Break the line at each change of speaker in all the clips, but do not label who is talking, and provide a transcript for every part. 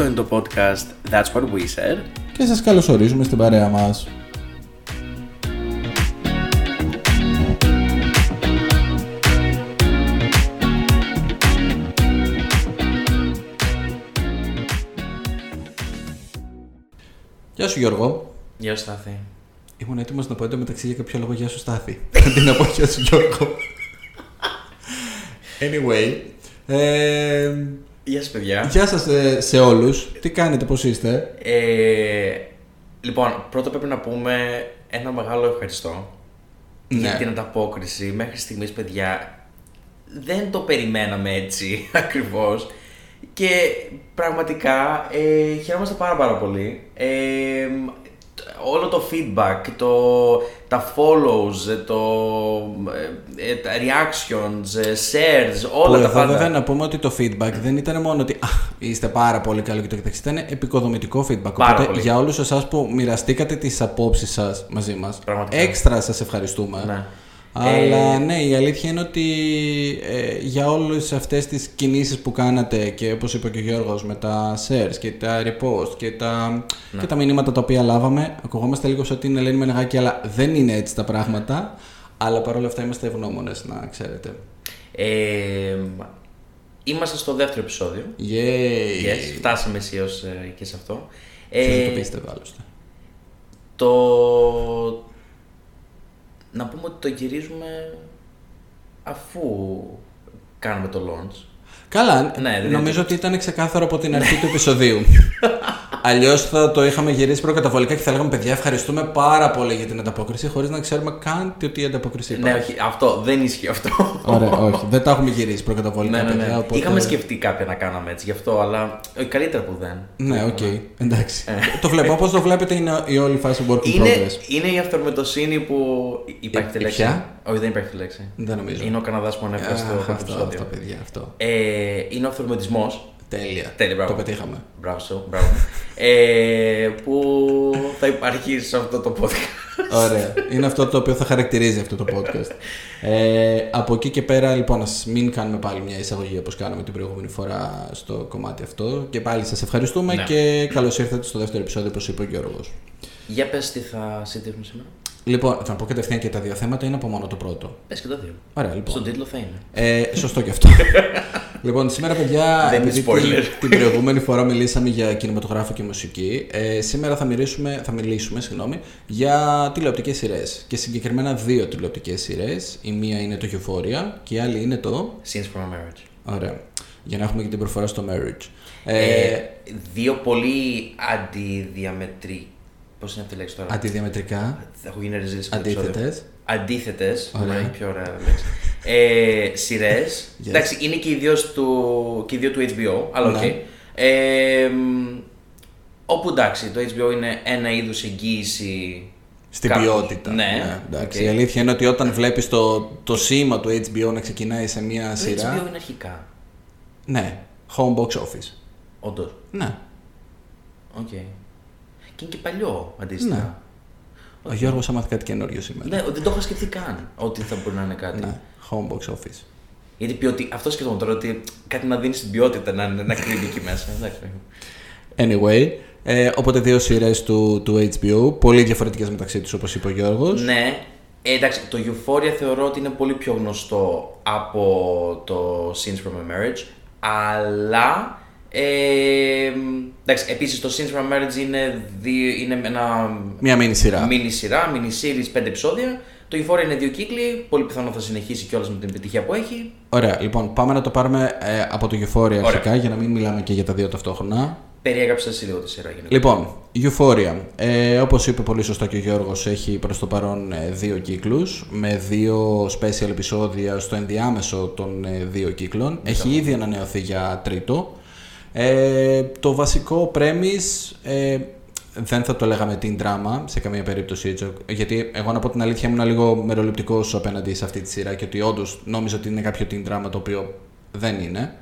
Αυτό είναι το podcast That's What We Said.
Και σας καλωσορίζουμε στην παρέα μας. Γεια σου Γιώργο.
Γεια σου Στάθη.
Ήμουν έτοιμος να πω εντωμεταξύ για κάποιο λόγο Γεια σου Στάθη. Αντί να πω Γεια σου Γιώργο. Anyway. Ε,
Γεια σας παιδιά.
γεια σας ε, σε όλους. Τι κάνετε, πώς είστε;
Ε, λοιπόν, πρώτα πρέπει να πούμε ένα μεγάλο ευχαριστώ
Ναι.
για την ανταπόκριση. Μέχρι στιγμής παιδιά δεν το περιμέναμε έτσι ακριβώς και πραγματικά ε, χαιρόμαστε πάρα πάρα πολύ. Ε, όλο το feedback, το, τα follows, το, ε, ε, τα reactions, ε, shares, όλα
Που
τα
εδώ
πάντα.
βέβαια να πούμε ότι το feedback δεν ήταν μόνο ότι «Α, είστε πάρα πολύ καλοί και το κοιτάξτε, ήταν επικοδομητικό feedback.
Πάρα
Οπότε
πολύ.
για όλους εσάς που μοιραστήκατε τις απόψεις σας μαζί μας,
Πραγματικά.
έξτρα σας ευχαριστούμε.
Ναι.
Αλλά
Ε,
ναι, η αλήθεια είναι ότι ε, για όλες αυτές τις κινήσεις που κάνατε και όπως είπε και ο Γιώργος με τα shares και τα repost και τα,
Ναι.
και τα μηνύματα τα οποία λάβαμε, ακουγόμαστε λίγο σαν την Ελένη Μενεγάκη, αλλά δεν είναι έτσι τα πράγματα. Αλλά παρόλα αυτά είμαστε ευγνώμονες, να ξέρετε.
Ε, είμαστε στο δεύτερο επεισόδιο.
Yay!
Yes, φτάσαμε αισίως ε, και σε αυτό.
Ποιος δεν
Ε,
το πίστευε άλλωστε.
το... Να πούμε ότι το γυρίζουμε αφού κάνουμε το launch.
Καλά,
ναι, δεν
νομίζω
είναι-
ότι ήταν ξεκάθαρο από την αρχή του επεισοδίου. Αλλιώς θα το είχαμε γυρίσει προκαταβολικά και θα λέγαμε παιδιά, ευχαριστούμε πάρα πολύ για την ανταπόκριση, χωρίς να ξέρουμε καν τι ότι η ανταπόκριση
Ναι,
υπάρχει.
όχι, αυτό δεν ισχύει αυτό.
Ωραία, όχι. Δεν τα έχουμε γυρίσει προκαταβολικά,
ναι, ναι, ναι.
παιδιά. Οπότε...
Είχαμε σκεφτεί κάποια να κάναμε έτσι γι' αυτό, αλλά ε, καλύτερα που δεν.
Ναι, οκ. Εντάξει. το βλέπω. Όπως το βλέπετε, είναι η όλη φάση work in
Ε. Είναι,
progress.
είναι η αυθορμητοσύνη που υπάρχει τη
Ε,
λέξη.
ποια;
Όχι, δεν υπάρχει τη λέξη.
Δεν νομίζω.
Είναι ο Καναδάς που ανέφερα στο
Αχ,
πρώτο
αυτό,
επεισόδιο.
αυτό, παιδιά, αυτό.
Ε, είναι ο αυθορμητισμό.
Τέλεια.
Τέλεια, μπράβο.
Το πετύχαμε.
Μπράβο σου, μπράβο. ε, που θα υπάρχει σε αυτό το podcast.
Ωραία. Είναι αυτό το οποίο θα χαρακτηρίζει αυτό το podcast. Ε, από εκεί και πέρα, λοιπόν, ας μην κάνουμε πάλι μια εισαγωγή όπως κάναμε την προηγούμενη φορά στο κομμάτι αυτό. Και πάλι σας ευχαριστούμε
Ναι.
και καλώς ήρθατε στο δεύτερο επεισόδιο, όπως είπε ο Γιώργος.
Για πες τι θα συζητήσουμε σήμερα.
Λοιπόν, θα πω κατευθείαν και τα δύο θέματα είναι από μόνο το πρώτο.
Πες και τα δύο.
Ωραία, λοιπόν.
Στον τίτλο θα είναι.
Ε, σωστό και αυτό. λοιπόν, σήμερα, παιδιά,
Δεν είναι
επειδή
spoiler.
την, την προηγούμενη φορά μιλήσαμε για κινηματογράφο και μουσική, ε, σήμερα θα μιλήσουμε, θα μιλήσουμε συγγνώμη, για τηλεοπτικές σειρές. Και συγκεκριμένα δύο τηλεοπτικές σειρές. Η μία είναι το Euphoria και η άλλη είναι το...
Scenes from a Marriage.
Ωραία. Για να έχουμε και την προφορά στο marriage. Ε,
Ε, δύο πολύ αντιδιαμετροί. Πώς είναι αυτή η λέξη τώρα;
αντιδιαμετρικά,
Θα έχω γίνει ρεζίλη σε αυτό το επεισόδιο.
αντίθετες.
Αντίθετες.
Ωραία.
Ναι, πιο ωραία λέξη. Ε, Σειρές.
Yes.
Εντάξει, είναι και οι δύο του, και οι δύο του HBO, αλλά οκ.
Ναι.
Ε, μ, όπου εντάξει, το HBO είναι ένα είδους εγγύηση.
Στην
κάπως.
ποιότητα.
Ναι,
εντάξει.
οκ.
Η αλήθεια είναι ότι όταν βλέπεις το, το σήμα του HBO να ξεκινάει σε μια
Το
σειρά...
HBO είναι αρχικά.
Ναι, home box office.
Όντως.
Ναι.
Οκ. Και είναι και παλιό αντίστοιχα.
Ναι. Ο Γιώργος έμαθε κάτι καινούριο σήμερα.
Ναι, δεν το είχα σκεφτεί καν ότι θα μπορεί να είναι κάτι.
Ναι, home box office.
Γιατί ποιοτι... αυτό σκεφτόμουν τώρα ότι κάτι να δίνεις στην ποιότητα να, είναι- να κρύβει εκεί μέσα. Εντάξει.
Anyway, ε, οπότε δύο σειρές του, του HBO, πολύ διαφορετικές μεταξύ τους όπως είπε ο Γιώργος.
Ναι. Ε, εντάξει, το Euphoria θεωρώ ότι είναι πολύ πιο γνωστό από το Scenes from a Marriage, αλλά ε, εντάξει, επίσης το Scenes from a Marriage είναι, δύο, είναι ένα
Μια mini σειρά.
mini σειρά, mini series, πέντε επεισόδια. Το Euphoria είναι δύο κύκλοι, πολύ πιθανό θα συνεχίσει κιόλας με την επιτυχία που έχει.
Ωραία, λοιπόν, πάμε να το πάρουμε ε, από το Euphoria αρχικά για να μην μιλάμε και για τα δύο ταυτόχρονα.
Περιέγραψες εσύ λίγο τη σειρά γενικά.
Λοιπόν, Euphoria. Ε, όπως είπε πολύ σωστά και ο Γιώργος, έχει προς το παρόν ε, δύο κύκλους με δύο special επεισόδια στο ενδιάμεσο των ε, δύο κύκλων. Έχει ήδη ανανεωθεί για τρίτο. Ε, το βασικό premise ε, δεν θα το λέγαμε την δράμα σε καμία περίπτωση έτσι, γιατί εγώ να πω την αλήθεια ήμουν λίγο μεροληπτικός απέναντι σε αυτή τη σειρά και ότι όντως νόμιζα ότι είναι κάποιο την δράμα το οποίο δεν είναι.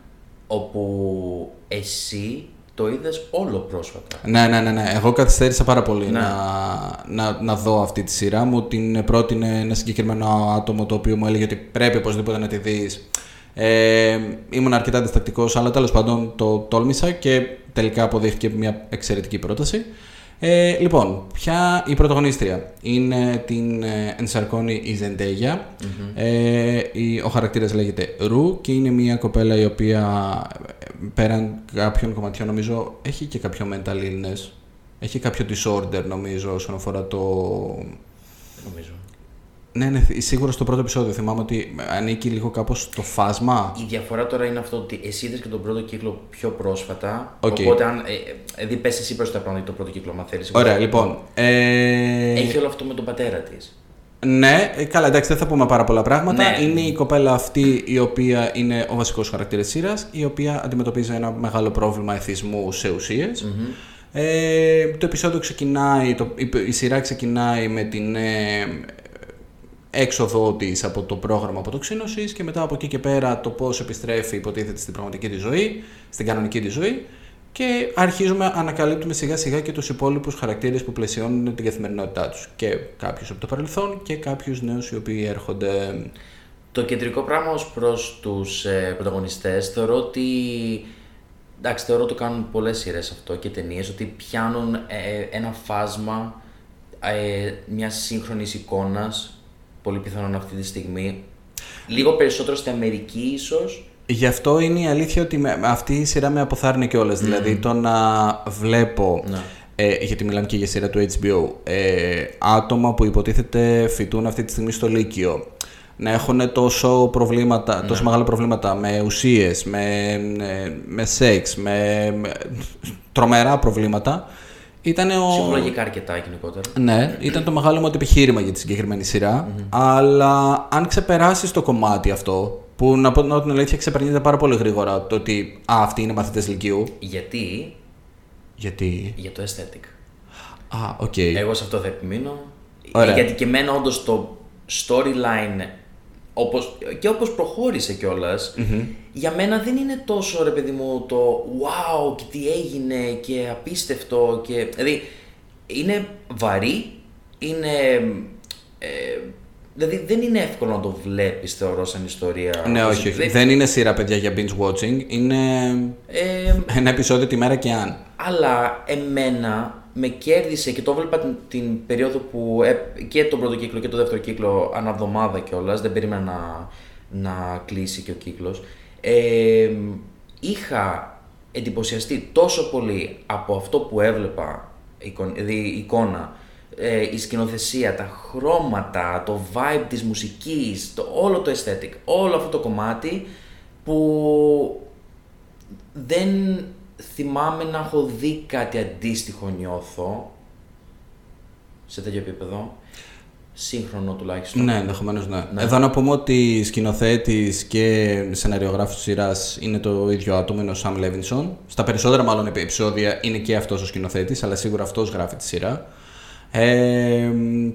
Όπου εσύ το είδες όλο πρόσφατα.
Ναι, ναι, ναι, ναι. Εγώ καθυστέρησα πάρα πολύ
Ναι.
να, να, να δω αυτή τη σειρά. Μου την πρότεινε ένα συγκεκριμένο άτομο το οποίο μου έλεγε ότι πρέπει οπωσδήποτε να τη δεις. Ε, ήμουν αρκετά διστακτικό, αλλά τέλος πάντων το τόλμησα και τελικά αποδείχθηκε μια εξαιρετική πρόταση. Ε, λοιπόν, ποια η πρωταγωνίστρια; Είναι την ε, ενσαρκώνει η ζεντεγια Ε, η, ο χαρακτήρας λέγεται Ρου και είναι μια κοπέλα η οποία ε, πέραν κάποιων κομματιών νομίζω έχει και κάποιο mental illness. Έχει κάποιο disorder νομίζω όσον αφορά το...
Δεν νομίζω.
Ναι, ναι, σίγουρα στο πρώτο επεισόδιο θυμάμαι ότι ανήκει λίγο κάπως στο φάσμα.
Η διαφορά τώρα είναι αυτό ότι εσύ είδες και τον πρώτο κύκλο πιο πρόσφατα.
Οκ.
Οπότε, αν. Ε, ε, δει, πες εσύ προς τα πράγματα το πρώτο κύκλο, αν θέλεις.
Ωραία, λοιπόν. Ε...
Έχει όλο αυτό με τον πατέρα της.
Ναι, ε, καλά, εντάξει, δεν θα πούμε πάρα πολλά πράγματα.
Ναι.
Είναι η κοπέλα αυτή η οποία είναι ο βασικός χαρακτήρας της σειράς, η οποία αντιμετωπίζει ένα μεγάλο πρόβλημα εθισμού σε ουσίες Ε, το επεισόδιο ξεκινάει, το, η, η σειρά ξεκινάει με την ε, έξοδό της από το πρόγραμμα αποτοξίνωσης και μετά από εκεί και πέρα το πώς επιστρέφει υποτίθεται στην πραγματική της ζωή, στην κανονική της ζωή και αρχίζουμε, ανακαλύπτουμε σιγά σιγά και τους υπόλοιπους χαρακτήρες που πλαισιώνουν την καθημερινότητά τους. Και κάποιους από το παρελθόν και κάποιους νέους οι οποίοι έρχονται.
Το κεντρικό πράγμα ως προς τους ε, πρωταγωνιστές θεωρώ ότι εντάξει θεωρώ το κάνουν πολλές σειρές αυτό και ταινίες ότι πιάνουν ε, ένα φάσμα ε, μιας σύγχρονης εικόνας πολύ πιθανόν αυτή τη στιγμή λίγο περισσότερο στην Αμερική ίσως
Γι' αυτό είναι η αλήθεια ότι με, αυτή η σειρά με αποθάρρυνε κιόλας. Δηλαδή το να βλέπω.
Ναι.
Ε, γιατί μιλάμε και για σειρά του HBO. Ε, άτομα που υποτίθεται φοιτούν αυτή τη στιγμή στο Λύκειο. Να έχουν τόσο, προβλήματα, τόσο μεγάλα προβλήματα με ουσίες, με, ε, με σεξ, με, με τρομερά προβλήματα. Ήταν ο...
ψυχολογικά αρκετά γενικότερα
Ναι, ήταν το μεγάλο μου επιχείρημα για τη συγκεκριμένη σειρά. Αλλά αν ξεπεράσεις το κομμάτι αυτό, που να πω να πω την αλήθεια ξεπερνείται πάρα πολύ γρήγορα το ότι α, αυτοί είναι μαθητές Λυκείου.
γιατί;
Γιατί;
για το aesthetic
Α, οκ.
Εγώ σε αυτό θα επιμείνω.
Ωραία.
Γιατί και εμένα όντως το storyline όπως, και όπως προχώρησε κιόλας, για μένα δεν είναι τόσο ρε παιδί μου το wow και τι έγινε και απίστευτο και δηλαδή είναι βαρύ, είναι ε, δηλαδή δεν είναι εύκολο να το βλέπεις θεωρώ σαν ιστορία.
Ναι, όχι, όχι.
Δεν-
Δεν είναι σειρά παιδιά για binge watching. Είναι
ε,
ένα επεισόδιο τη μέρα και αν.
Αλλά εμένα με κέρδισε και το έβλεπα την, την περίοδο που ε, και τον πρώτο κύκλο και τον δεύτερο κύκλο αναβδομάδα κιόλας. Δεν περίμενα να, να κλείσει και ο κύκλος. Ε, είχα εντυπωσιαστεί τόσο πολύ από αυτό που έβλεπα, εικο- δηλαδή η εικόνα, ε, η σκηνοθεσία, τα χρώματα, το vibe της μουσικής, το, όλο το aesthetic, όλο αυτό το κομμάτι που δεν θυμάμαι να έχω δει κάτι αντίστοιχο νιώθω σε τέτοιο επίπεδο. Σύγχρονο τουλάχιστον.
Ναι, ενδεχομένως ναι. Εδώ να πούμε ότι σκηνοθέτης και σεναριογράφος τη σειράς είναι το ίδιο άτομο, είναι ο Σαμ Λέβινσον. Στα περισσότερα μάλλον επεισόδια είναι και αυτός ο σκηνοθέτης, αλλά σίγουρα αυτός γράφει τη σειρά. Ε,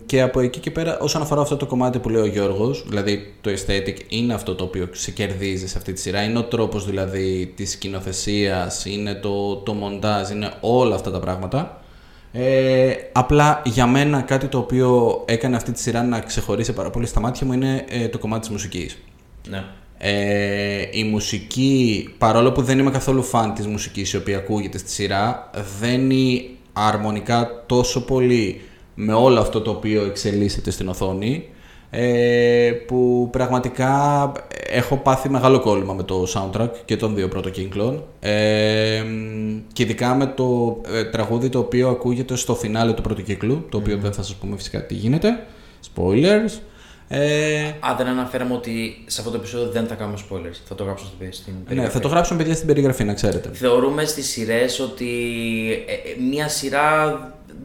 και από εκεί και πέρα, όσον αφορά αυτό το κομμάτι που λέει ο Γιώργος, δηλαδή το aesthetic είναι αυτό το οποίο σε κερδίζει σε αυτή τη σειρά. Είναι ο τρόπος δηλαδή της σκηνοθεσίας, είναι το, το μοντάζ, είναι όλα αυτά τα πράγματα. Ε, απλά για μένα κάτι το οποίο έκανε αυτή τη σειρά να ξεχωρίσει πάρα πολύ στα μάτια μου είναι ε, το κομμάτι της μουσικής.
Ναι.
Ε, η μουσική, παρόλο που δεν είμαι καθόλου φαν της μουσικής η οποία ακούγεται στη σειρά, δένει αρμονικά τόσο πολύ με όλο αυτό το οποίο εξελίσσεται στην οθόνη ε, που πραγματικά έχω πάθει μεγάλο κόλλημα με το soundtrack και των δύο πρώτων κύκλων ε, και ειδικά με το ε, τραγούδι το οποίο ακούγεται στο φινάλε του πρώτου κύκλου το οποίο δεν θα σας πούμε φυσικά τι γίνεται. Spoilers ε,
Α, δεν αναφέραμε ότι σε αυτό το επεισόδιο δεν θα κάνουμε spoilers. Θα το γράψω στην, στην
ναι,
περιγραφή.
θα το γράψουμε παιδιά στην περιγραφή να ξέρετε
Θεωρούμε στις σειρές ότι ε, ε, μια σειρά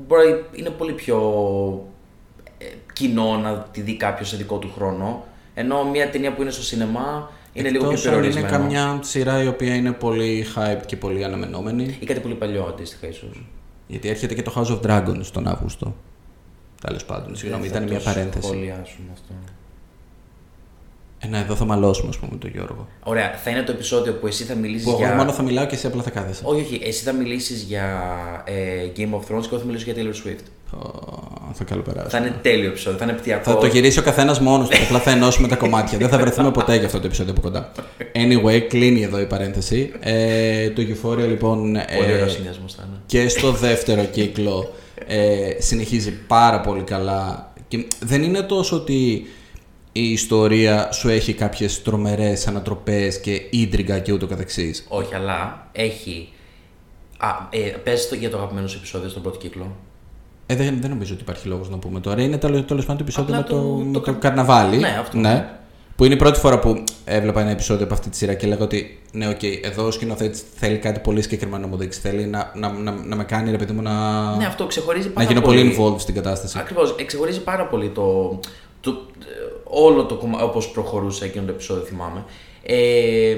μπορεί, είναι πολύ πιο ε, κοινό να τη δει κάποιος σε δικό του χρόνο. Ενώ μια ταινία που είναι στο σινεμά είναι λίγο πιο
Εκτός αν είναι
περιορισμένος.
καμιά σειρά η οποία είναι πολύ hyped και πολύ αναμενόμενη.
Ή κάτι πολύ παλιό αντίστοιχα ίσως.
Γιατί έρχεται και το House of Dragons τον Αύγουστο. Τέλος πάντων, συγγνώμη, ήταν μια παρένθεση.
σχολιάσουμε αυτό.
Ένα εδώ θα μαλώσουμε, ας πούμε, τον Γιώργο.
Ωραία, θα είναι το επεισόδιο που εσύ θα μιλήσεις
Που εγώ
για.
μόνο θα μιλάω και εσύ απλά θα κάθεσαι.
Όχι, όχι, εσύ θα μιλήσεις για ε, Game of Thrones και εγώ θα μιλήσω για Taylor Swift.
Ω, θα καλοπεράσουμε.
Θα είναι τέλειο επεισόδιο, θα είναι πτυακό.
Θα το γυρίσει ο καθένας μόνος του. Απλά θα ενώσουμε τα κομμάτια. Δεν θα βρεθούμε ποτέ για αυτό το επεισόδιο από κοντά. Anyway, κλείνει εδώ η παρένθεση. Ε, το Euphoria λοιπόν.
Πολύ
ε,
ωραίο συνδυασμός θα είναι.
και στο δεύτερο κύκλο ε, συνεχίζει πάρα πολύ καλά. Και δεν είναι τόσο ότι η ιστορία σου έχει κάποιες τρομερές ανατροπές και ίντριγκα και ούτω καθεξής.
Όχι, αλλά έχει. Α, ε, πες το για το αγαπημένο σου επεισόδιο στον πρώτο κύκλο.
Ε, δεν, δεν νομίζω ότι υπάρχει λόγος να πούμε τώρα. Είναι τέλος τέλος πάντων το επεισόδιο με
Απλά
το,
το-
με
το
το,
κα-
καρναβάλι.
Ναι, αυτό.
Που είναι η πρώτη φορά που έβλεπα ένα επεισόδιο από αυτή τη σειρά και λέγα ότι ναι, οκ, εδώ ο σκηνοθέτης θέλει κάτι πολύ συγκεκριμένο να μου δείξει. Θέλει να, να, να, να με κάνει ρε παιδί μου να,
Ναι, αυτό ξεχωρίζει
να
πάρα
γίνω
πολύ.
πολύ involved στην κατάσταση.
Ακριβώς. Εξεχωρίζει πάρα πολύ το, το, ε, όλο το κομμάτι όπως προχωρούσε εκείνο το επεισόδιο, θυμάμαι. Ε,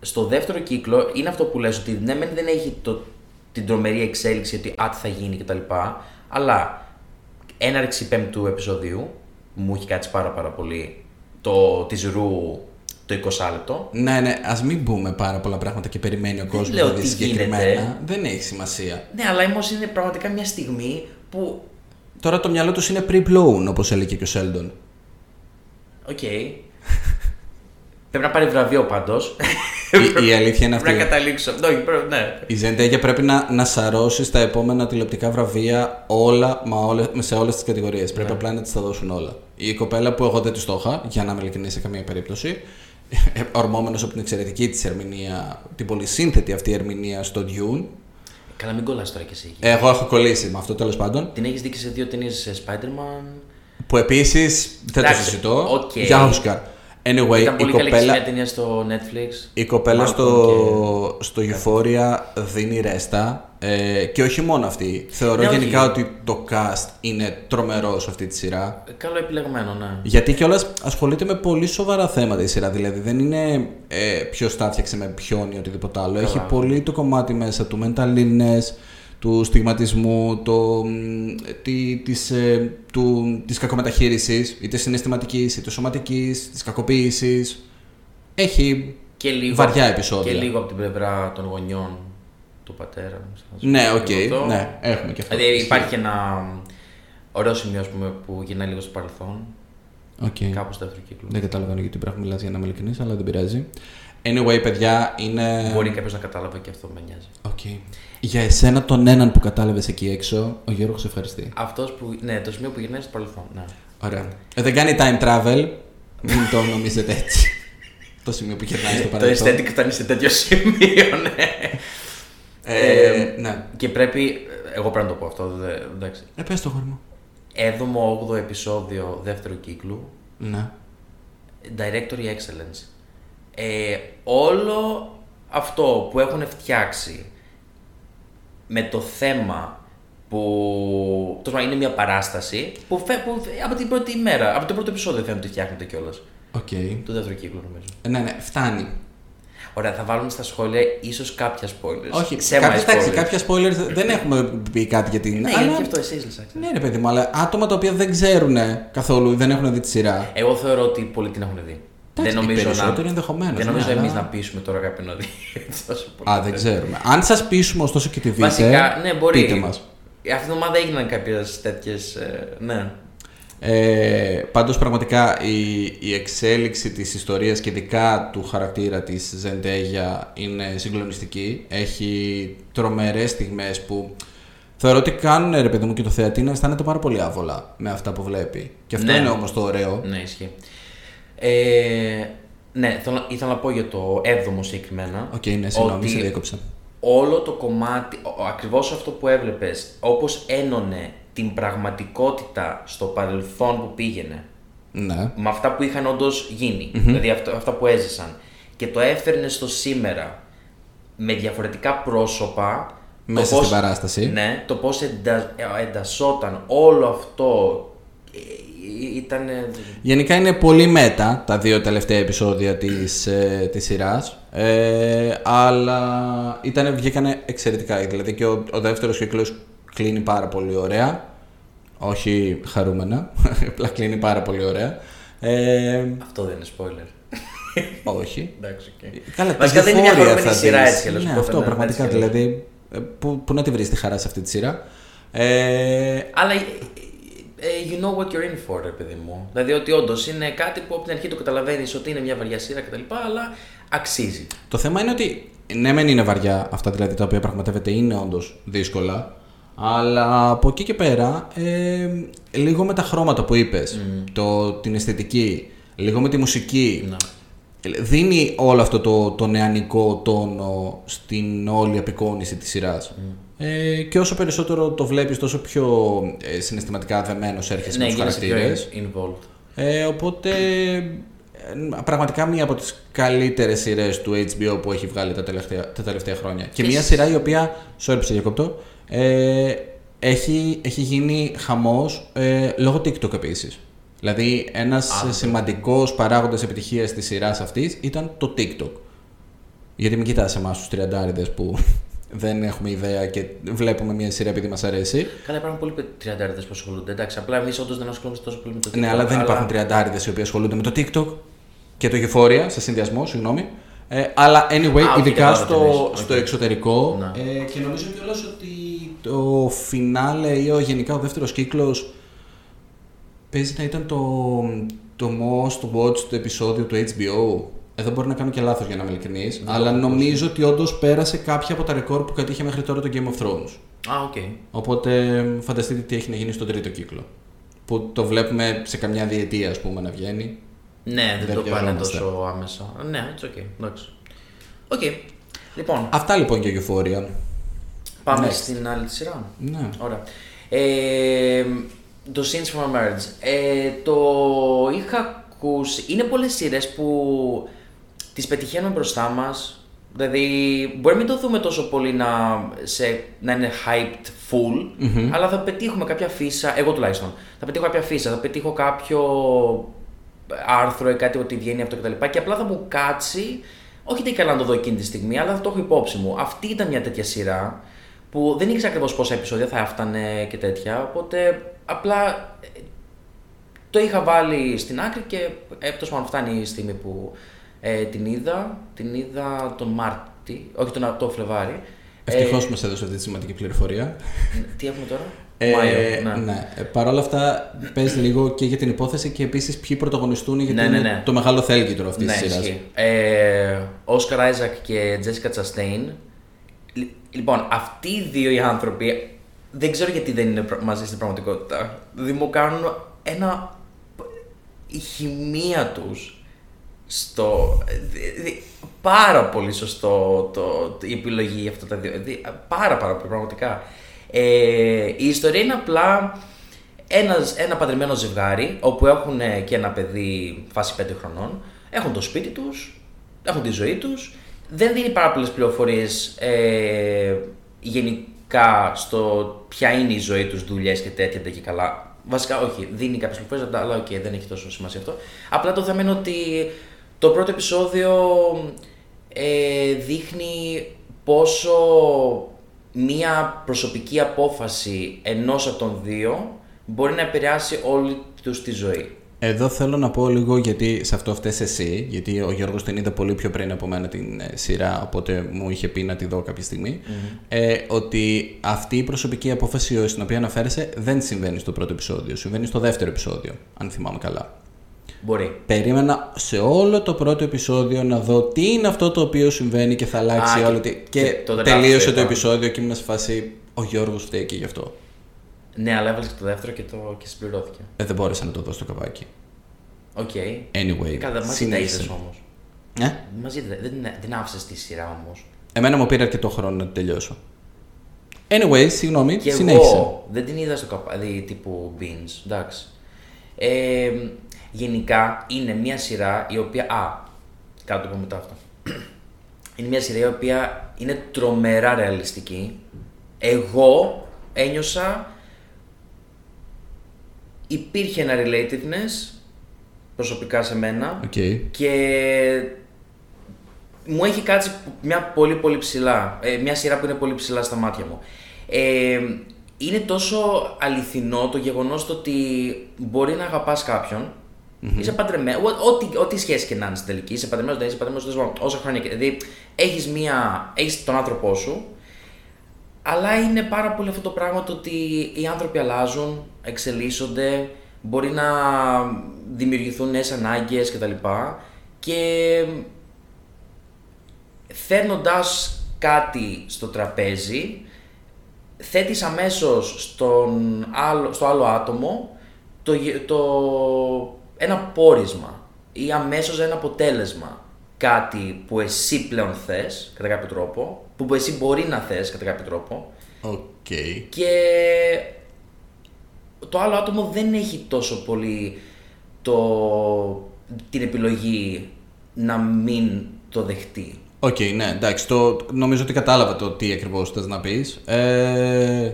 στο δεύτερο κύκλο είναι αυτό που λες ότι ναι, μεν δεν έχει το, την τρομερή εξέλιξη ότι α, τι θα γίνει κτλ. Αλλά έναρξη πέμπτου επεισοδίου μου έχει κάτσει πάρα πάρα πολύ το της Ρου το 20λεπτο.
Ναι, ναι, ας μην πούμε πάρα πολλά πράγματα και περιμένει ο κόσμος
λέω
να δει
τι
συγκεκριμένα.
γίνεται.
Δεν έχει σημασία.
Ναι, αλλά όμως είναι πραγματικά μια στιγμή που.
Τώρα το μυαλό τους είναι pre-blown, όπως έλεγε και ο Σέλντον.
Οκ. Πρέπει να πάρει βραβείο πάντως.
η, η αλήθεια είναι
Πρέπει να
αυτή.
καταλήξω. Όχι, πρέπει, ναι.
Η Zendaya πρέπει να, να σαρώσει στα επόμενα τηλεοπτικά βραβεία όλα, μα όλες, σε όλες τις κατηγορίες.
Ναι.
Πρέπει απλά να τη τα δώσουν όλα. Η κοπέλα που εγώ δεν της το είχα, για να είμαι ειλικρινής σε καμία περίπτωση, ορμώμενος από την εξαιρετική της ερμηνεία, την πολύ σύνθετη αυτή ερμηνεία στο Dune.
Καλά, μην κολλάς τώρα κι εσύ.
Εγώ έχω κολλήσει με αυτό τέλος πάντων.
Την έχεις δείξει σε δύο ταινίες Spider-Man.
Που επίσης δεν το
Εντάξει,
συζητώ.
οκ.
Για Όσκαρ. Anyway,
Ήταν
η
πολύ καλή και σε
κοπέλα,
μια ταινία στο Netflix.
η κοπέλα
Malcolm
στο, στο Euphoria δίνει ρέστα. Ε, και όχι μόνο αυτή. Θεωρώ
Ναι, όχι.
γενικά ότι το cast είναι τρομερό σε αυτή τη σειρά.
Ε, Καλοεπιλεγμένο, ναι.
Γιατί κιόλας ασχολείται με πολύ σοβαρά θέματα η σειρά. Δηλαδή δεν είναι ε, ποιος τα έφτιαξε με ποιον ή οτιδήποτε άλλο. Έχει πολύ το κομμάτι μέσα του mental illness, του στιγματισμού, το, μ, τη, της, ε, του, της κακομεταχείρισης, είτε συναισθηματικής, είτε σωματικής, της κακοποίησης. Έχει
Και λίγο,
βαριά επεισόδια.
Και λίγο από την πλευρά των γονιών του πατέρα.
Ναι, οκ,
Λίγο αυτό.
ναι, έχουμε και αυτό.
Δηλαδή υπάρχει ένα ωραίο σημείο ας πούμε, που γυρνάει λίγο στο παρελθόν.
Οκ.
Κάπου στο δεύτερο κύκλο.
Δεν καταλαβαίνω γιατί πράγμα μιλάς για να είμαι ειλικρινής, αλλά δεν πειράζει. Anyway, παιδιά, είναι...
Μπορεί κάποιος να κατάλαβε και αυτό με νοιάζει.
Οκ. Για εσένα τον έναν που κατάλαβες εκεί έξω, ο Γιώργος σε ευχαριστεί.
Αυτός που. Ναι, το σημείο που γυρνάει στο παρελθόν. Ναι.
Ωραία. Ε, δεν κάνει time travel, μην το νομίζετε έτσι. το σημείο που γυρνάει στο
Το
παρελθόν.
aesthetic φτάνει σε τέτοιο σημείο, ναι.
Ε, ναι.
Και πρέπει. Εγώ πρέπει να το πω αυτό. δε- εντάξει.
Ε, πες το αγόρι μου.
7ο-8ο επεισόδιο δεύτερου κύκλου.
Ναι.
Directorial Excellence. Ε, όλο αυτό που έχουν φτιάξει με το θέμα που τέλος πάντων, είναι μια παράσταση που, φε, που φε- από την πρώτη ημέρα, από το πρώτο επεισόδιο φαίνεται ότι φτιάχνεται κιόλας.
Οκ.
Του δεύτερου κύκλου νομίζω.
Ε, ναι, ναι, φτάνει.
Ωραία, θα βάλουμε στα σχόλια ίσως κάποια spoilers.
Όχι,
Semi
κάποια, εντάξει,
spoilers.
κάποια spoilers δεν έχουμε πει κάτι για την.
Ναι,
αλλά-
είναι και αυτό εσείς λυσάξτε.
Ναι, ρε παιδί μου, αλλά άτομα τα οποία δεν ξέρουν καθόλου, δεν έχουν δει τη σειρά.
Εγώ θεωρώ ότι πολλοί την έχουν δει.
Εντάξει,
δεν
οι
νομίζω
περισσότεροι
να.
ενδεχομένως,
Δεν
ναι,
νομίζω
αλλά-
εμείς να πείσουμε τώρα κάποιον να δει. τόσο πολύ.
Α, δεν ξέρουμε. Αν σας πείσουμε ωστόσο και τη δείτε,
Βασικά, ναι, μπορεί.
πείτε μας.
Αυτή την ομάδα έγιναν κάποιες τέτοιες. ναι.
Ε, πάντως πραγματικά η, η εξέλιξη της ιστορίας και ειδικά του χαρακτήρα της Ζεντέγια είναι συγκλονιστική. Έχει τρομερές στιγμές που θεωρώ ότι κάνουν ρε παιδί μου και το θεατή να αισθάνεται πάρα πολύ άβολα με αυτά που βλέπει. Και αυτό
Ναι.
είναι όμως το ωραίο.
Ναι, ισχύει. Ε, ναι, θέλω, να- ήθελα να πω για το 7ο συγκεκριμένα.
Οκ, ναι, συγγνώμη,
ότι
σε διέκοψα.
Όλο το κομμάτι, ο- ακριβώς αυτό που έβλεπες, όπως ένωνε την πραγματικότητα στο παρελθόν που πήγαινε,
Ναι.
με αυτά που είχαν όντως δηλαδή αυτά, αυτά που έζησαν, και το έφερνε στο σήμερα με διαφορετικά πρόσωπα. το
Μέσα
πώς-
στην παράσταση.
Ναι, το πώς εντα, ε, εντασσόταν όλο αυτό ήταν.
Γενικά είναι πολύ μέτα τα δύο τελευταία επεισόδια της, ε, της σειράς ε, αλλά ήταν, βγήκανε εξαιρετικά δηλαδή και ο, ο δεύτερος κύκλος κλείνει πάρα πολύ ωραία όχι χαρούμενα, απλά κλείνει πάρα πολύ ωραία ε,
Αυτό δεν είναι spoiler.
όχι
Εντάξει, okay.
Καλά,
Βασικά
τα
δεν είναι μια
Euphoria
χαρούμενη
θα
σειρά
δεις.
έτσι κι αλλιώς,
Ναι,
οπότε,
αυτό
ναι,
πραγματικά
έτσι κι αλλιώς.
δηλαδή. ε, Πού, πού να τη βρεις τη χαρά σε αυτή τη σειρά. Ε,
Αλλά ε, ε, you know what you're in for, ρε παιδί μου. Δηλαδή ότι όντως είναι κάτι που από την αρχή το καταλαβαίνεις ότι είναι μια βαριά σειρά κτλ. Αλλά αξίζει.
Το θέμα είναι ότι ναι, μεν είναι βαριά αυτά δηλαδή τα οποία πραγματεύεται είναι όντως δύσκολα. Αλλά από εκεί και πέρα, ε, λίγο με τα χρώματα που είπες, το, την αισθητική, λίγο με τη μουσική,
Να.
δίνει όλο αυτό το, το νεανικό τόνο στην όλη απεικόνηση της σειράς. Ε, και όσο περισσότερο το βλέπεις, τόσο πιο ε, συναισθηματικά δεμένος έρχεσαι
Ναι,
με τους
γίνεσαι πιο
χαρακτήρες.
involved.
Ε, οπότε, ε, πραγματικά μία από τις καλύτερες σειρές του HBO που έχει βγάλει τα τελευταία, τα τελευταία χρόνια. Και μία
Επίσης-
σειρά η οποία, sorry που σε διακόπτω, ε, έχει, έχει γίνει χαμός ε, λόγω TikTok επίσης. Δηλαδή, ένας
Α, ναι.
σημαντικός παράγοντας επιτυχίας της σειράς αυτής ήταν το TikTok. Γιατί μην κοιτάς εμάς τους τριαντάριδες που δεν έχουμε ιδέα και βλέπουμε μια σειρά επειδή μας αρέσει.
Καλά, υπάρχουν πολλοί τριαντάριδες που ασχολούνται. Εντάξει, απλά εμείς όντως δεν ασχολούμαστε τόσο πολύ με το TikTok.
Ναι, αλλά δεν υπάρχουν τριαντάριδες οι οποίοι ασχολούνται με το TikTok και το Euphoria, σε συνδυασμό, συγγνώμη. Ε, αλλά anyway,
Α, οκ,
ειδικά
κατάλαβα τι
στο,
εννοείς.
στο
Οκ.
εξωτερικό.
Ναι.
Ε, και νομίζω κιόλας ότι το φινάλε ή ο, γενικά ο δεύτερος κύκλος παίζει να ήταν το, το most watched επεισόδιο του HBO. Εδώ μπορεί να κάνω και λάθος για να είμαι ειλικρινής, αλλά νομίζω ότι όντως πέρασε κάποια από τα ρεκόρ που κατείχε μέχρι τώρα το Game of Thrones.
Α, οκ.
Οπότε φανταστείτε τι έχει να γίνει στον τρίτο κύκλο. Που το βλέπουμε σε καμιά διετία, ας πούμε, να βγαίνει.
Ναι, δεν,
Δεν
το πάνε
βιαζόμαστε.
τόσο άμεσα. Ναι, it's okay. Εντάξει. Οκ. Λοιπόν,
Αυτά λοιπόν για Euphoria.
πάμε
Next.
στην άλλη τη σειρά.
Ναι.
Ωραία. Ε, το Scenes from a Marriage. Ε, το είχα ακούσει. Είναι πολλές σειρές που τις πετυχαίνουμε μπροστά μας. Δηλαδή, μπορεί να μην το δούμε τόσο πολύ να, σε, να είναι hyped φουλ, αλλά θα πετύχουμε κάποια αφίσα, εγώ τουλάχιστον, θα πετύχω κάποια αφίσα, θα πετύχω κάποιο άρθρο ή κάτι ότι βγαίνει αυτό κτλ. Και απλά θα μου κάτσει, όχι ότι καλά να το δω εκείνη τη στιγμή, αλλά θα το έχω υπόψη μου. Αυτή ήταν μια τέτοια σειρά που δεν ήξερα ακριβώς πόσα επεισόδια θα έφτανε και τέτοια. Οπότε απλά ε, το είχα βάλει στην άκρη και ε, τόσο πάνω φτάνει η στιγμή που ε, την είδα. Την είδα τον Μάρτι, όχι τον, τον Φλεβάρι.
Ευτυχώς
Ε,
μας έδωσε αυτή τη σημαντική πληροφορία.
τι έχουμε τώρα;
Ε,
Μάιο, ναι.
ναι. Ε, Παρ' όλα αυτά, πες λίγο και για την υπόθεση και επίσης ποιοι πρωταγωνιστούν, γιατί
Ναι, ναι,
είναι
ναι.
το μεγάλο θέλγητρο αυτής
Ναι,
της σειράς.
ισχύει. Ε, Όσκαρ Άιζακ και Τζέσικα Τσαστέιν. Λοιπόν, αυτοί οι δύο οι άνθρωποι δεν ξέρω γιατί δεν είναι πρα- μαζί στην πραγματικότητα. Δηλαδή μου κάνουν ένα. η χημεία τους στο. δη- δη- πάρα πολύ σωστό το, το- η επιλογή για αυτά τα δύο. Δη- πάρα πάρα πολύ, πραγματικά. Ε, η ιστορία είναι απλά ένας, ένα παντρεμένο ζευγάρι όπου έχουν ε, και ένα παιδί φάση 5 χρονών. Έχουν το σπίτι τους, έχουν τη ζωή τους. Δεν δίνει πάρα πολλές πληροφορίες ε, γενικά στο ποια είναι η ζωή τους, δουλειές και τέτοια δεν και καλά. Βασικά όχι, δίνει κάποιες πληροφορίες, αλλά οκ, δεν έχει τόσο σημασία αυτό. Απλά το θέμα είναι ότι το πρώτο επεισόδιο ε, δείχνει πόσο μία προσωπική απόφαση ενός από των δύο μπορεί να επηρεάσει όλη τους τη ζωή.
Εδώ θέλω να πω λίγο γιατί σε αυτό φταίς εσύ, γιατί ο Γιώργος την είδε πολύ πιο πριν από μένα την ε, σειρά, οπότε μου είχε πει να τη δω κάποια στιγμή, ε, ότι αυτή η προσωπική απόφαση στην οποία αναφέρεσαι δεν συμβαίνει στο πρώτο επεισόδιο, συμβαίνει στο δεύτερο επεισόδιο, αν θυμάμαι καλά.
Μπορεί.
Περίμενα σε όλο το πρώτο επεισόδιο να δω τι είναι αυτό το οποίο συμβαίνει και θα αλλάξει
Α,
όλο.
και-
τι-
και
Και
το
τελείωσε
δεκάφτο
το
είπα.
επεισόδιο και ήμουν σε φάση. Ο Γιώργος φταίει και γι' αυτό.
Ναι, αλλά έβαλες και το δεύτερο και, το, και συμπληρώθηκε.
Ε, δεν μπόρεσα να το δω στο καβάκι.
Οκ.
Anyway,
Καλά, μαζί τα
συνέχισε.
είδες όμως.
Ε;
Μαζί δεν, δεν, δεν άφησες τη σειρά όμως.
Εμένα μου πήρε αρκετό χρόνο να το τελειώσω. Anyway, συγγνώμη,
Και
συνέχισε.
εγώ δεν την είδα στο καπάδι τύπου beans, εντάξει. Ε, γενικά είναι μια σειρά η οποία. Α, κάτσε το πω μετά αυτό. Είναι μια σειρά η οποία είναι τρομερά ρεαλιστική. Εγώ ένιωσα. Υπήρχε ένα relativeness προσωπικά σε μένα
Οκ.
και μου έχει κάτσει μια πολύ πολύ ψηλά, ε, μια σειρά που είναι πολύ ψηλά στα μάτια μου. Ε, είναι τόσο αληθινό το γεγονός το ότι μπορεί να αγαπάς κάποιον, είσαι παντρεμένο, ό,τι, ό,τι σχέση και να είναι στην τελική, είσαι παντρεμένος, δεν είσαι παντρεμένος, τέλος πάντων, όσα χρόνια και, δηλαδή έχεις, μια, έχεις τον άνθρωπό σου, Αλλά είναι πάρα πολύ αυτό το πράγμα το ότι οι άνθρωποι αλλάζουν, εξελίσσονται, μπορεί να δημιουργηθούν νέες ανάγκες κτλ. Και φέρνοντας κάτι στο τραπέζι, θέτεις αμέσως στον άλλο, στο άλλο άτομο το, το, ένα πόρισμα ή αμέσως ένα αποτέλεσμα. Κάτι που εσύ πλέον θες, κατά κάποιο τρόπο, που εσύ μπορεί να θες κατά κάποιο τρόπο.
Okay.
Και το άλλο άτομο δεν έχει τόσο πολύ το, την επιλογή να μην το δεχτεί.
OK, okay, ναι, εντάξει. Το, νομίζω ότι κατάλαβα το τι ακριβώς θες να πεις. Ε,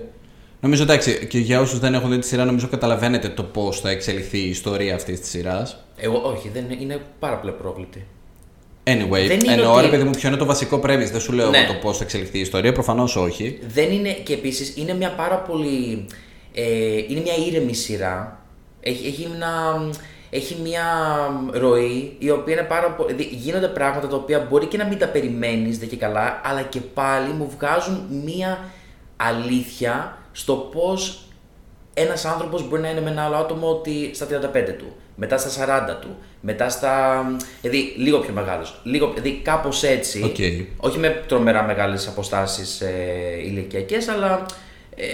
νομίζω εντάξει, και για όσους δεν έχουν δει τη σειρά, νομίζω καταλαβαίνετε το πώς θα εξελιχθεί η ιστορία αυτής της σειράς.
Εγώ, όχι, δεν είναι πάρα πολύ πρόκλητη.
Anyway, δεν εννοώ ότι... ρε παιδί μου, ποιο είναι το βασικό premise. Δεν σου λέω ναι. το πώς θα εξελιχθεί η ιστορία. Προφανώς όχι.
Δεν είναι, και επίσης είναι μια πάρα πολύ. Ε, είναι μια ήρεμη σειρά. Έχει, έχει ένα έχει μια ροή η οποία είναι πάρα πολύ. Γίνονται πράγματα τα οποία μπορεί και να μην τα περιμένεις δεν και καλά, αλλά και πάλι μου βγάζουν μια αλήθεια στο πώς ένας άνθρωπος μπορεί να είναι με ένα άλλο άτομο ότι στα 35 του, μετά στα 40 του, μετά στα. Δηλαδή λίγο πιο μεγάλος. Λίγο, δηλαδή κάπως έτσι.
Okay.
Όχι με τρομερά μεγάλες αποστάσεις ε, ηλικιακές, αλλά ε,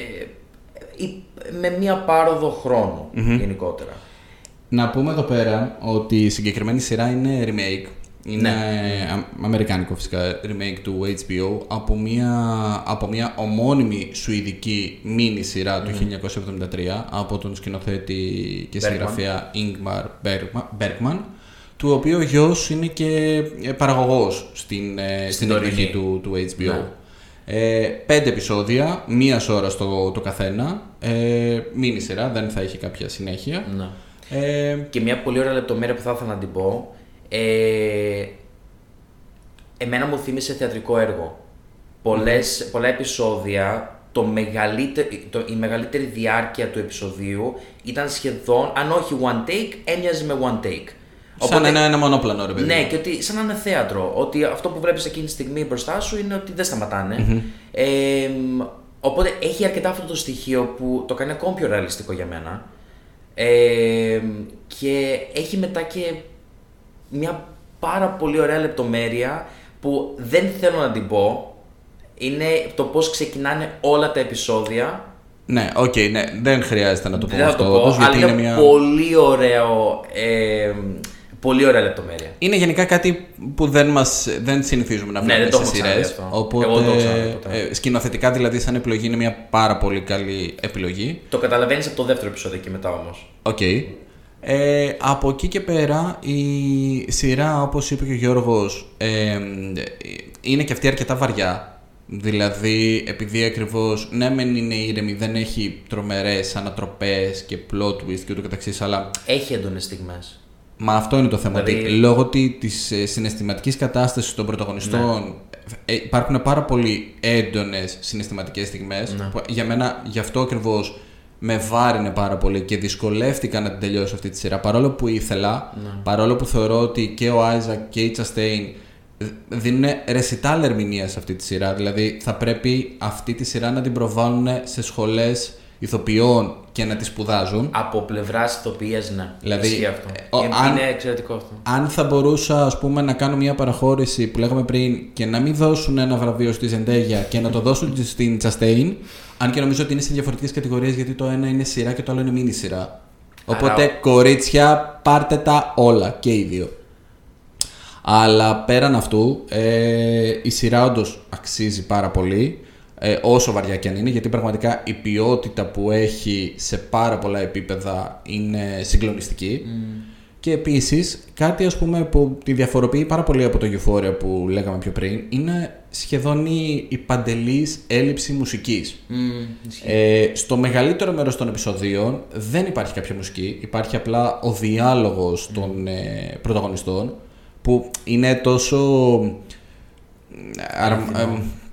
με μία πάροδο χρόνου γενικότερα.
Να πούμε εδώ πέρα ότι η συγκεκριμένη σειρά είναι remake. Είναι ναι. αμερικάνικο φυσικά remake του HBO από μια, από μια ομώνυμη σουηδική μίνι σειρά του 1973 από τον σκηνοθέτη και συγγραφέα Ingmar Bergman του οποίου ο γιος είναι και ε, παραγωγός στην, ε, στην, στην του, του HBO. Ναι. Ε, πέντε επεισόδια, μία ώρα στο το καθένα, ε, μίνι σειρά, δεν θα έχει κάποια συνέχεια.
Ναι. Ε, και μια πολύ ωραία λεπτομέρεια που θα ήθελα να την πω. Ε, εμένα μου θύμισε θεατρικό έργο. Πολλές, Πολλά επεισόδια, το μεγαλύτερο, το, η μεγαλύτερη διάρκεια του επεισοδίου ήταν σχεδόν, αν όχι one take, έμοιαζε με one take.
Σαν ένα, ένα μονόπλανο, ρε παιδί.
Ναι, και ότι σαν να είναι θέατρο. Ότι αυτό που βλέπεις εκείνη τη στιγμή μπροστά σου είναι ότι δεν σταματανε Ε, οπότε έχει αρκετά αυτό το στοιχείο που το κάνει ακόμη πιο ρεαλιστικό για μένα και έχει μετά και μια πάρα πολύ ωραία λεπτομέρεια που δεν θέλω να την πω. Είναι το πώς ξεκινάνε όλα τα επεισόδια.
Ναι, OK, okay, ναι, δεν χρειάζεται να το
πω αυτό. Το πω, αλλά είναι, μια... πολύ ωραίο ε, Πολύ ωραία λεπτομέρεια.
Είναι γενικά κάτι που δεν, μας, δεν συνηθίζουμε να ναι, βλέπουμε ναι, σε σειρές. Οπότε Εγώ το ε, σκηνοθετικά δηλαδή, σαν επιλογή είναι μια πάρα πολύ καλή επιλογή.
Το καταλαβαίνεις από το δεύτερο επεισόδιο και μετά όμως.
OK. Okay. Ε, από εκεί και πέρα η σειρά όπως είπε και ο Γιώργος ε, είναι και αυτή αρκετά βαριά Δηλαδή επειδή ακριβώς ναι μεν είναι ήρεμη δεν έχει τρομερές ανατροπές και plot twist και ούτω καθεξής αλλά
Έχει έντονες στιγμές
Μα αυτό είναι το θέμα. Δηλαδή... Ότι λόγω της ε, συναισθηματικής κατάστασης των πρωταγωνιστών ναι. Ε, υπάρχουν πάρα πολύ έντονες συναισθηματικές στιγμές. Ναι. Για μένα γι' αυτό ακριβώς με βάρινε πάρα πολύ και δυσκολεύτηκα να την τελειώσω αυτή τη σειρά. Παρόλο που ήθελα, ναι. παρόλο που θεωρώ ότι και ο Άιζακ και η Τσαστέιν δίνουν ρεσιτάλ ερμηνεία σε αυτή τη σειρά. Δηλαδή θα πρέπει αυτή τη σειρά να την προβάλλουν σε σχολές ηθοποιών και να τη σπουδάζουν.
Από πλευράς ηθοποιίας, ναι.
Δηλαδή,
αυτό. Ε, είναι αν, εξαιρετικό αυτό.
Αν θα μπορούσα ας πούμε, να κάνω μια παραχώρηση που λέγαμε πριν και να μην δώσουν ένα βραβείο στη Ζεντέγια και να το δώσουν στην Τσαστέιν, αν και νομίζω ότι είναι σε διαφορετικές κατηγορίες γιατί το ένα είναι σειρά και το άλλο είναι μίνι σειρά. Οπότε, κορίτσια, πάρτε τα όλα και οι δύο. Αλλά πέραν αυτού, ε, η σειρά όντως αξίζει πάρα πολύ ε, όσο βαριά και αν είναι, γιατί πραγματικά η ποιότητα που έχει σε πάρα πολλά επίπεδα είναι συγκλονιστική. Mm. Και επίσης, κάτι ας πούμε που τη διαφοροποιεί πάρα πολύ από το Euphoria που λέγαμε πιο πριν, είναι σχεδόν η, η παντελής έλλειψη μουσικής. Mm, ε, στο μεγαλύτερο μέρος των επεισοδίων δεν υπάρχει κάποια μουσική, υπάρχει απλά ο διάλογος mm. των ε, πρωταγωνιστών που είναι τόσο... Ε,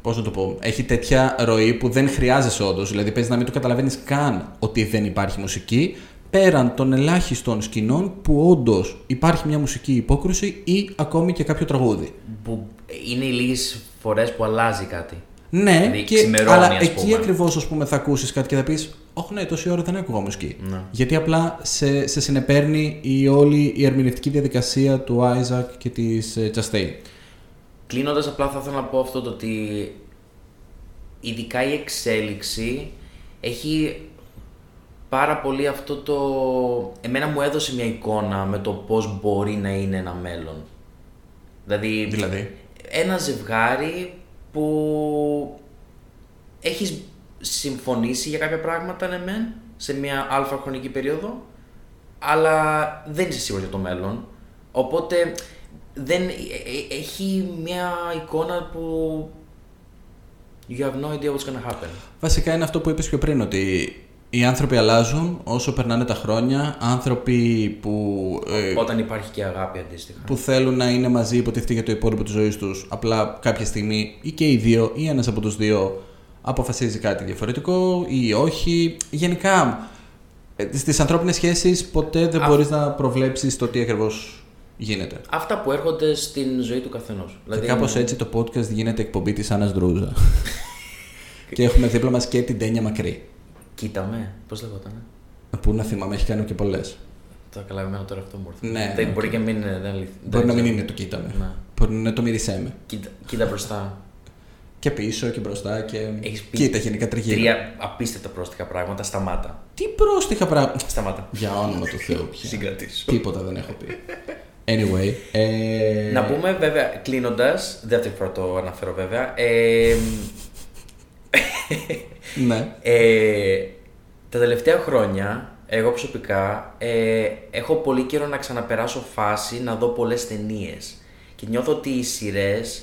Πώς να το πω, έχει τέτοια ροή που δεν χρειάζεσαι όντως. Δηλαδή, παίζει να μην το καταλαβαίνεις καν ότι δεν υπάρχει μουσική, πέραν των ελάχιστων σκηνών που όντως υπάρχει μια μουσική υπόκρουση ή ακόμη και κάποιο τραγούδι.
Που είναι οι λίγες φορές που αλλάζει κάτι.
Ναι,
Δηλαδή,
και,
ξημερώνει,
αλλά
ας
εκεί
πούμε.
ακριβώς θα ακούσεις κάτι και θα πεις: Όχι, ναι, τόση ώρα δεν άκουγα μουσική.
Ναι.
Γιατί απλά σε, σε συνεπέρνει η όλη η ερμηνευτική διαδικασία του Άιζακ και της Chastain.
Κλείνοντας απλά θα ήθελα να πω αυτό το ότι ειδικά η εξέλιξη έχει πάρα πολύ αυτό το... Εμένα μου έδωσε μια εικόνα με το πώς μπορεί να είναι ένα μέλλον. Δηλαδή,
Δηλαδή;
ένα ζευγάρι που έχεις συμφωνήσει για κάποια πράγματα, ναι μεν, σε μια αλφα χρονική περίοδο, αλλά δεν είσαι σίγουρος για το μέλλον. Οπότε δεν, ε- ε- έχει μια εικόνα που you have no idea what's gonna happen.
Βασικά είναι αυτό που είπες πιο πριν, ότι οι άνθρωποι αλλάζουν όσο περνάνε τα χρόνια. Άνθρωποι που, ε,
Όταν υπάρχει και αγάπη αντίστοιχα.
που θέλουν να είναι μαζί υποτίθεται για το υπόλοιπο της ζωής τους, απλά κάποια στιγμή ή και οι δύο ή ένας από τους δύο αποφασίζει κάτι διαφορετικό ή όχι. Γενικά, ε, στις ανθρώπινες σχέσεις ποτέ δεν
Α-
μπορείς να προβλέψεις το τι ακριβώς γίνεται.
Αυτά που έρχονται στην ζωή του καθενός.
Και κάπως έτσι το podcast γίνεται εκπομπή της Άννας Δρούζα. και έχουμε δίπλα μας και την Τένια Μακρύ.
Κοίτα με, πώς λεγότανε;
Που να θυμάμαι, έχει κάνει και πολλές.
Το καλά, εμένα τώρα αυτό μου ήρθε.
Ναι,
Δεν,
οκ.
Μπορεί και να μην είναι. Δεν, αληθ-
Μπορεί
δεν
να μην
ξέρω.
είναι το Κοίτα με.
Ναι.
Μπορεί να είναι το Μύρισέ με.
Κοίτα, κοίτα μπροστά.
Και πίσω και μπροστά και.
Έχεις πει
Κοίτα γενικά τριγύρω.
Τρία απίστευτα πρόστιχα πράγματα. Σταμάτα.
Τι πρόστιχα πράγματα.
Σταμάτα.
Για όνομα του Θεού πια.
Συγκρατήσου.
Τίποτα δεν έχω πει. Anyway. Ε...
Να πούμε βέβαια, κλείνοντας, δεύτερη φορά το αναφέρω βέβαια. Ε,
Ναι.
ε, τα τελευταία χρόνια, εγώ προσωπικά, ε, έχω πολύ καιρό να ξαναπεράσω φάση να δω πολλές ταινίες. Και νιώθω ότι οι σειρές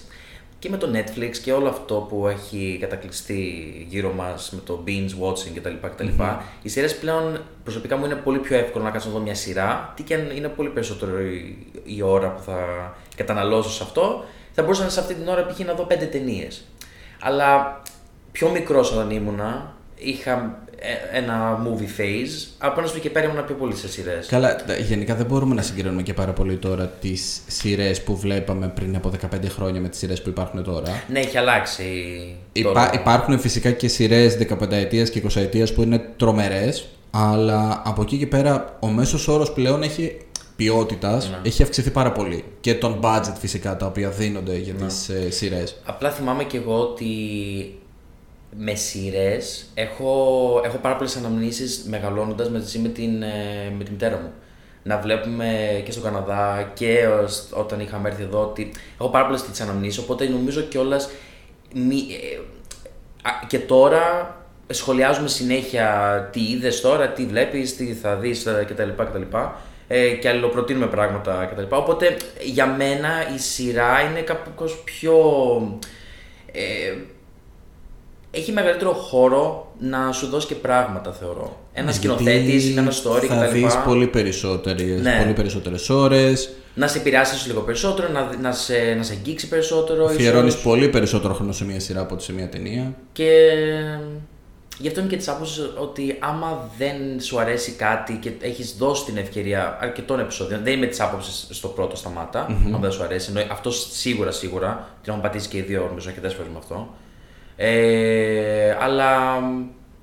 και με το Netflix και όλο αυτό που έχει κατακλειστεί γύρω μας με το binge watching κτλ. κτλ. Οι σειρές πλέον προσωπικά μου είναι πολύ πιο εύκολο να κάτσω να δω μια σειρά, τι και αν είναι πολύ περισσότερο η, η ώρα που θα καταναλώσω σε αυτό, θα μπορούσα σε αυτή την ώρα π.χ. να δω πέντε ταινίες. Αλλά πιο μικρός όταν ήμουνα, είχα ε, ένα movie phase. Από ένα και πέρα ήμουνα πιο πολύ σε σειρές.
Καλά, τα- γενικά δεν μπορούμε να συγκρίνουμε και πάρα πολύ τώρα τις σειρές που βλέπαμε πριν από 15 χρόνια με τις σειρές που υπάρχουν τώρα.
Ναι, έχει αλλάξει.
Υπά,
τώρα.
υπάρχουν φυσικά και σειρές 15 ετία και 20 ετία που είναι τρομερές, αλλά από εκεί και πέρα ο μέσος όρος πλέον έχει ποιότητας
Ναι.
έχει αυξηθεί πάρα πολύ. Και τον budget φυσικά τα οποία δίνονται για
Ναι.
τις ε, σειρές.
Απλά θυμάμαι και εγώ ότι με σειρές έχω, έχω πάρα πολλές αναμνήσεις μεγαλώνοντας μαζί με την, ε, με τη μητέρα μου. Να βλέπουμε και στον Καναδά και ως- όταν είχαμε έρθει εδώ ότι έχω πάρα πολλές τέτοιες αναμνήσεις. Οπότε νομίζω κιόλας. και τώρα σχολιάζουμε συνέχεια τι είδες τώρα, τι βλέπεις, τι θα δεις κτλ. κτλ. Ε, και αλληλοπροτείνουμε πράγματα κτλ. Οπότε για μένα η σειρά είναι κάπως πιο. Ε, έχει μεγαλύτερο χώρο να σου δώσει και πράγματα, θεωρώ. Ένα σκηνοθέτης, ένα story
Θα
κτλ.
δεις πολύ περισσότερες,
Ναι.
πολύ περισσότερες ώρες,
Να σε επηρεάσει λίγο περισσότερο, να, να, σε, να σε αγγίξει περισσότερο.
αφιερώνεις
ίσως.
πολύ περισσότερο χρόνο σε μια σειρά από ότι σε μια ταινία.
Και γι' αυτό είμαι και της άποψης ότι άμα δεν σου αρέσει κάτι και έχεις δώσει την ευκαιρία αρκετών επεισόδιων, δεν είμαι της άποψης στο πρώτο σταμάτα, αν δεν σου αρέσει. Ενώ αυτό σίγουρα, σίγουρα, την έχουν πατήσει και οι δύο, νομίζω, αρκετές φορές με αυτό. Ε, αλλά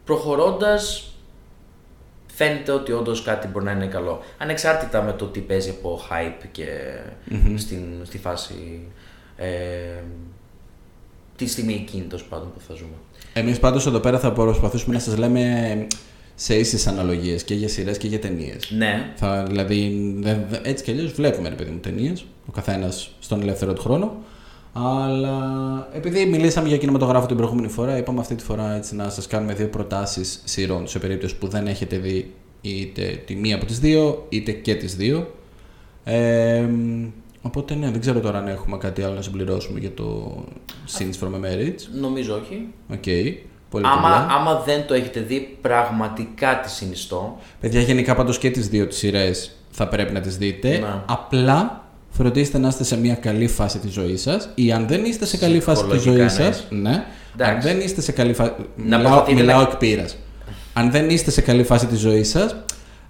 προχωρώντας, φαίνεται ότι όντως κάτι μπορεί να είναι καλό. Ανεξάρτητα με το τι παίζει από hype και στην, στη φάση. Ε, τη στιγμή εκείνη τέλος πάντων που θα ζούμε.
Εμείς πάντως εδώ πέρα θα προσπαθήσουμε να σας λέμε σε ίσες αναλογίες και για σειρές και για ταινίες.
Ναι,
Θα, δηλαδή, δεν- δεν- έτσι κι αλλιώς βλέπουμε ρε παιδί μου ταινίες, ο καθένας στον ελεύθερο του χρόνο. Αλλά επειδή μιλήσαμε για κινηματογράφο την προηγούμενη φορά, είπαμε αυτή τη φορά έτσι, να σας κάνουμε δύο προτάσεις σειρών σε περίπτωση που δεν έχετε δει είτε τη μία από τις δύο, είτε και τις δύο. Ε, οπότε ναι, δεν ξέρω τώρα αν έχουμε κάτι άλλο να συμπληρώσουμε για το Scenes from a Marriage.
νομίζω όχι.
Οκ. Πολύ
Άμα,
καλά.
άμα δεν το έχετε δει, πραγματικά τη συνιστώ.
Παιδιά, γενικά πάντως και τις δύο τις σειρές θα πρέπει να τις δείτε.
Ναι.
Απλά φροντίστε να είστε σε μια καλή φάση της ζωής σας ή αν δεν είστε σε καλή φάση της
Ψυχολογικά,
ζωής
ναι.
σας, ναι. Αν
Εντάξει.
δεν είστε σε καλή φάση...
Να
μιλάω,
προσπαθείτε
μιλάω
να-
εκ πείρας. Αν δεν είστε σε καλή φάση της ζωής σας,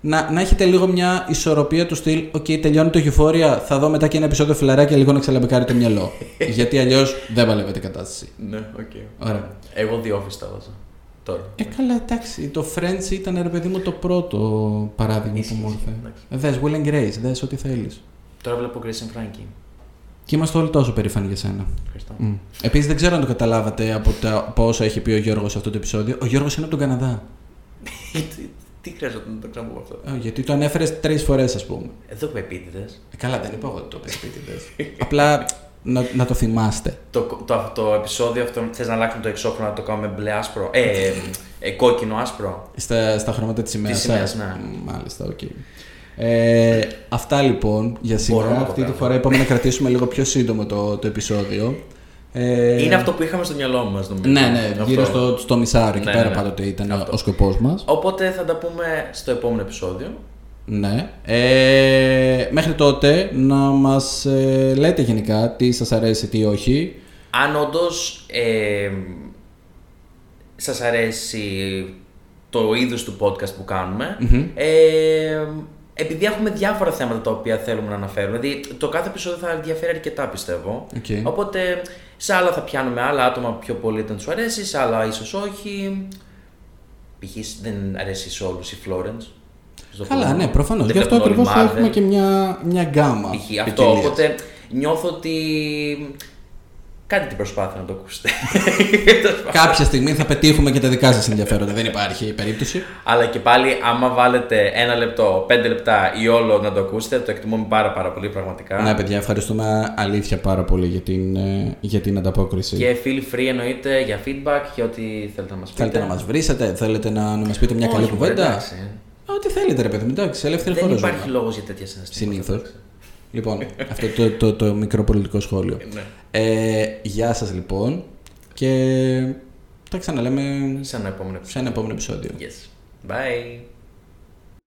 να, να έχετε λίγο μια ισορροπία του στυλ. Οκ, τελειώνει το Euphoria, θα δω μετά και ένα επεισόδιο φιλαράκια λίγο να ξαλαμπικάρει το μυαλό. Γιατί αλλιώς δεν παλεύεται η κατάσταση.
Ναι, οκ.
Ωραία.
Εγώ The Office θα 'βαζα. Τώρα.
Ε, καλά, εντάξει. Το Friends ήταν, ρε παιδί μου, το πρώτο παράδειγμα
Ισχύει,
που μου ήρθε.
εντάξει.
Ε, Δες Will and Grace, δες ό,τι θέλεις.
Τώρα βλέπω Grace and Frankie.
Και είμαστε όλοι τόσο περήφανοι για σένα.
Ευχαριστώ.
Mm. Επίσης, δεν ξέρω αν το καταλάβατε από, τα, από όσα έχει πει ο Γιώργος σε αυτό το επεισόδιο. Ο Γιώργος είναι από τον Καναδά.
Τι- Τι χρειάζεται να το ξαναπώ αυτό;
Ε, γιατί το ανέφερες τρεις φορές, ας πούμε.
Εδώ έχουμε επίτηδες.
Ε, καλά, δεν είπα εγώ ότι το είπε επίτηδες. Απλά να, να το θυμάστε.
Το, το, το επεισόδιο αυτό θες να αλλάξουμε το εξώφυλλο να το κάνουμε μπλε άσπρο; Ε, ε, ε, κόκκινο άσπρο;
Στα, στα χρώματα της ημέρα.
Της ημέρας, ναι.
Μάλιστα, οκ. Ε, αυτά λοιπόν για σήμερα.
Μπορώ να το
Αυτή τη
κάνω.
φορά είπαμε να κρατήσουμε λίγο πιο σύντομο το, το επεισόδιο. Ε,
Είναι αυτό που είχαμε στο μυαλό μας, νομίζω.
Ναι, ναι,
Αυτό.
γύρω στο, στο μισάωρο εκεί
Ναι,
πέρα
ναι.
πάντοτε ήταν
Αυτό.
ο σκοπός μας.
Οπότε θα τα πούμε στο επόμενο επεισόδιο.
Ναι. Ε, μέχρι τότε να μας ε, λέτε γενικά τι σας αρέσει, τι όχι.
Αν όντως ε, σας αρέσει το είδος του podcast που κάνουμε, ε, επειδή έχουμε διάφορα θέματα τα οποία θέλουμε να αναφέρουμε, δηλαδή το κάθε επεισόδιο θα ενδιαφέρει αρκετά πιστεύω.
Οκ.
Οπότε σε άλλα θα πιάνουμε άλλα άτομα πιο πολύ όταν τους αρέσει, σε άλλα ίσως όχι. Π.χ. δεν αρέσει σε όλους η Florence. Στο
Καλά,
πούμε.
ναι, προφανώς.
Δεν
Γι' αυτό
βλέπουν όλοι
ακριβώς θα
Marvel.
έχουμε και μια, μια γκάμα.
Π.χ. αυτό.
ποικιλίας.
Οπότε νιώθω ότι. Κάντε την προσπάθεια να το ακούσετε.
Κάποια στιγμή θα πετύχουμε και τα δικά σας ενδιαφέροντα. Δεν υπάρχει περίπτωση.
Αλλά και πάλι, άμα βάλετε ένα λεπτό, πέντε λεπτά ή όλο να το ακούσετε, το εκτιμούμε πάρα, πάρα πολύ πραγματικά.
Ναι, παιδιά, ευχαριστούμε αλήθεια πάρα πολύ για την, ε, για την ανταπόκριση.
Και feel free εννοείται για feedback και ό,τι θέλετε να μας πείτε.
Θέλετε να μας βρίσετε, θέλετε να, να μας πείτε μια καλή
Όχι, μωρέ,
κουβέντα.
εντάξει.
Ό,τι θέλετε, ρε παιδί μου, εντάξει, ελεύθερη
Δεν
χώρα
υπάρχει
ζούμε.
λόγος για τέτοια συναισθήματα.
Συνήθως. Λοιπόν, αυτό το, το, το, μικρό πολιτικό σχόλιο.
Ναι.
Ε, γεια σας λοιπόν και τα ξαναλέμε
Σε ένα επόμενο
σε ένα επόμενο επεισόδιο.
Yes. Bye.